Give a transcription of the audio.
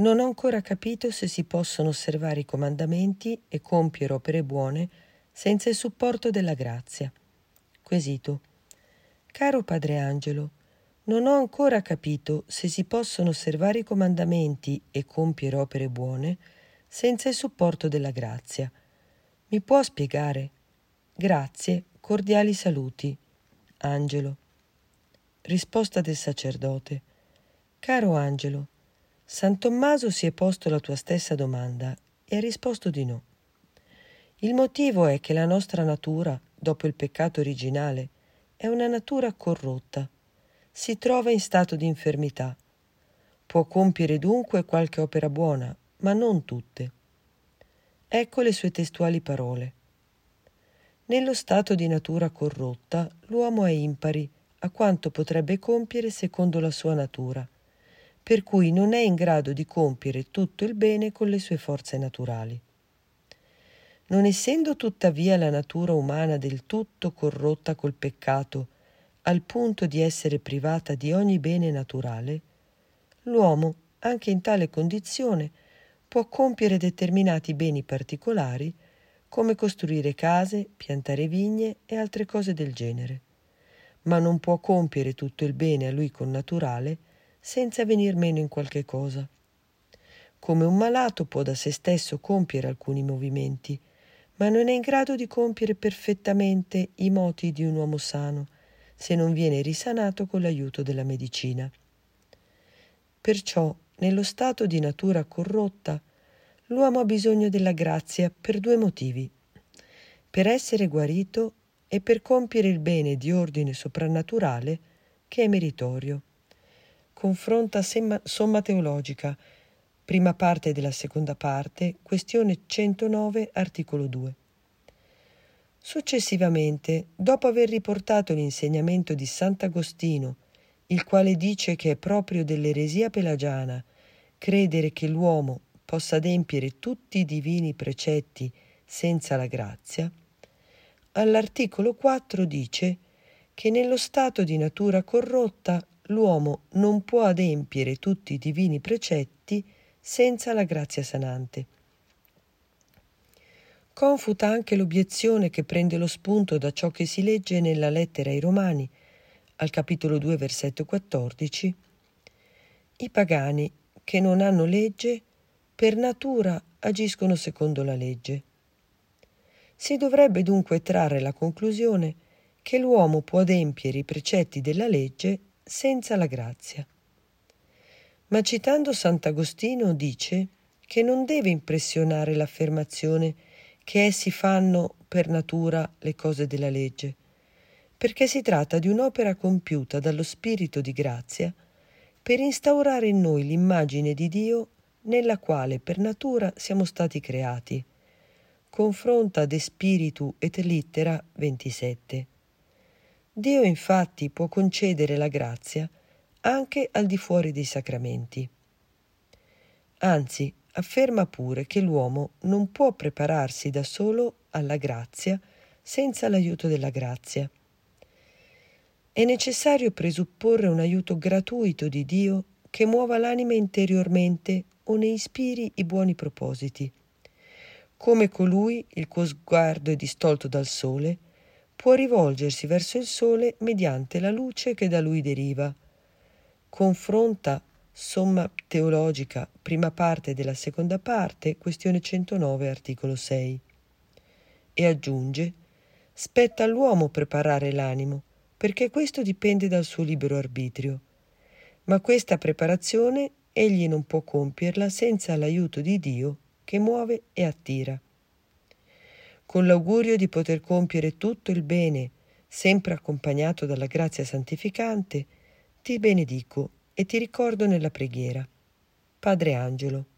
Non ho ancora capito se si possono osservare i comandamenti e compiere opere buone senza il supporto della grazia. Quesito. Caro Padre Angelo, non ho ancora capito se si possono osservare i comandamenti e compiere opere buone senza il supporto della grazia. Mi può spiegare? Grazie, cordiali saluti. Angelo. Risposta del sacerdote. Caro Angelo, San Tommaso si è posto la tua stessa domanda e ha risposto di no. Il motivo è che la nostra natura, dopo il peccato originale, è una natura corrotta. Si trova in stato di infermità. Può compiere dunque qualche opera buona, ma non tutte. Ecco le sue testuali parole. Nello stato di natura corrotta l'uomo è impari a quanto potrebbe compiere secondo la sua natura per cui non è in grado di compiere tutto il bene con le sue forze naturali. Non essendo tuttavia la natura umana del tutto corrotta col peccato, al punto di essere privata di ogni bene naturale, l'uomo, anche in tale condizione, può compiere determinati beni particolari, come costruire case, piantare vigne e altre cose del genere, ma non può compiere tutto il bene a lui connaturale senza venir meno in qualche cosa. Come un malato può da se stesso compiere alcuni movimenti, ma non è in grado di compiere perfettamente i moti di un uomo sano, se non viene risanato con l'aiuto della medicina. Perciò, nello stato di natura corrotta, l'uomo ha bisogno della grazia per due motivi. Per essere guarito e per compiere il bene di ordine soprannaturale che è meritorio confronta somma teologica, prima parte della seconda parte, questione 109, articolo 2. Successivamente, dopo aver riportato l'insegnamento di Sant'Agostino, il quale dice che è proprio dell'eresia pelagiana credere che l'uomo possa adempiere tutti i divini precetti senza la grazia, all'articolo 4 dice che nello stato di natura corrotta l'uomo non può adempiere tutti i divini precetti senza la grazia sanante. Confuta anche l'obiezione che prende lo spunto da ciò che si legge nella lettera ai Romani, al capitolo 2, versetto 14. I pagani che non hanno legge, per natura agiscono secondo la legge. Si dovrebbe dunque trarre la conclusione che l'uomo può adempiere i precetti della legge senza la grazia. Ma citando Sant'Agostino dice che non deve impressionare l'affermazione che essi fanno per natura le cose della legge, perché si tratta di un'opera compiuta dallo Spirito di grazia per instaurare in noi l'immagine di Dio nella quale per natura siamo stati creati. Confronta De Spiritu et Littera 27. Dio infatti può concedere la grazia anche al di fuori dei sacramenti. Anzi, afferma pure che l'uomo non può prepararsi da solo alla grazia senza l'aiuto della grazia. È necessario presupporre un aiuto gratuito di Dio che muova l'anima interiormente o ne ispiri i buoni propositi. Come colui il cui sguardo è distolto dal sole, può rivolgersi verso il sole mediante la luce che da lui deriva. Confronta Somma teologica, prima parte della seconda parte, questione 109, articolo 6. E aggiunge, spetta all'uomo preparare l'animo, perché questo dipende dal suo libero arbitrio. Ma questa preparazione egli non può compierla senza l'aiuto di Dio che muove e attira con l'augurio di poter compiere tutto il bene, sempre accompagnato dalla grazia santificante, ti benedico e ti ricordo nella preghiera. Padre Angelo.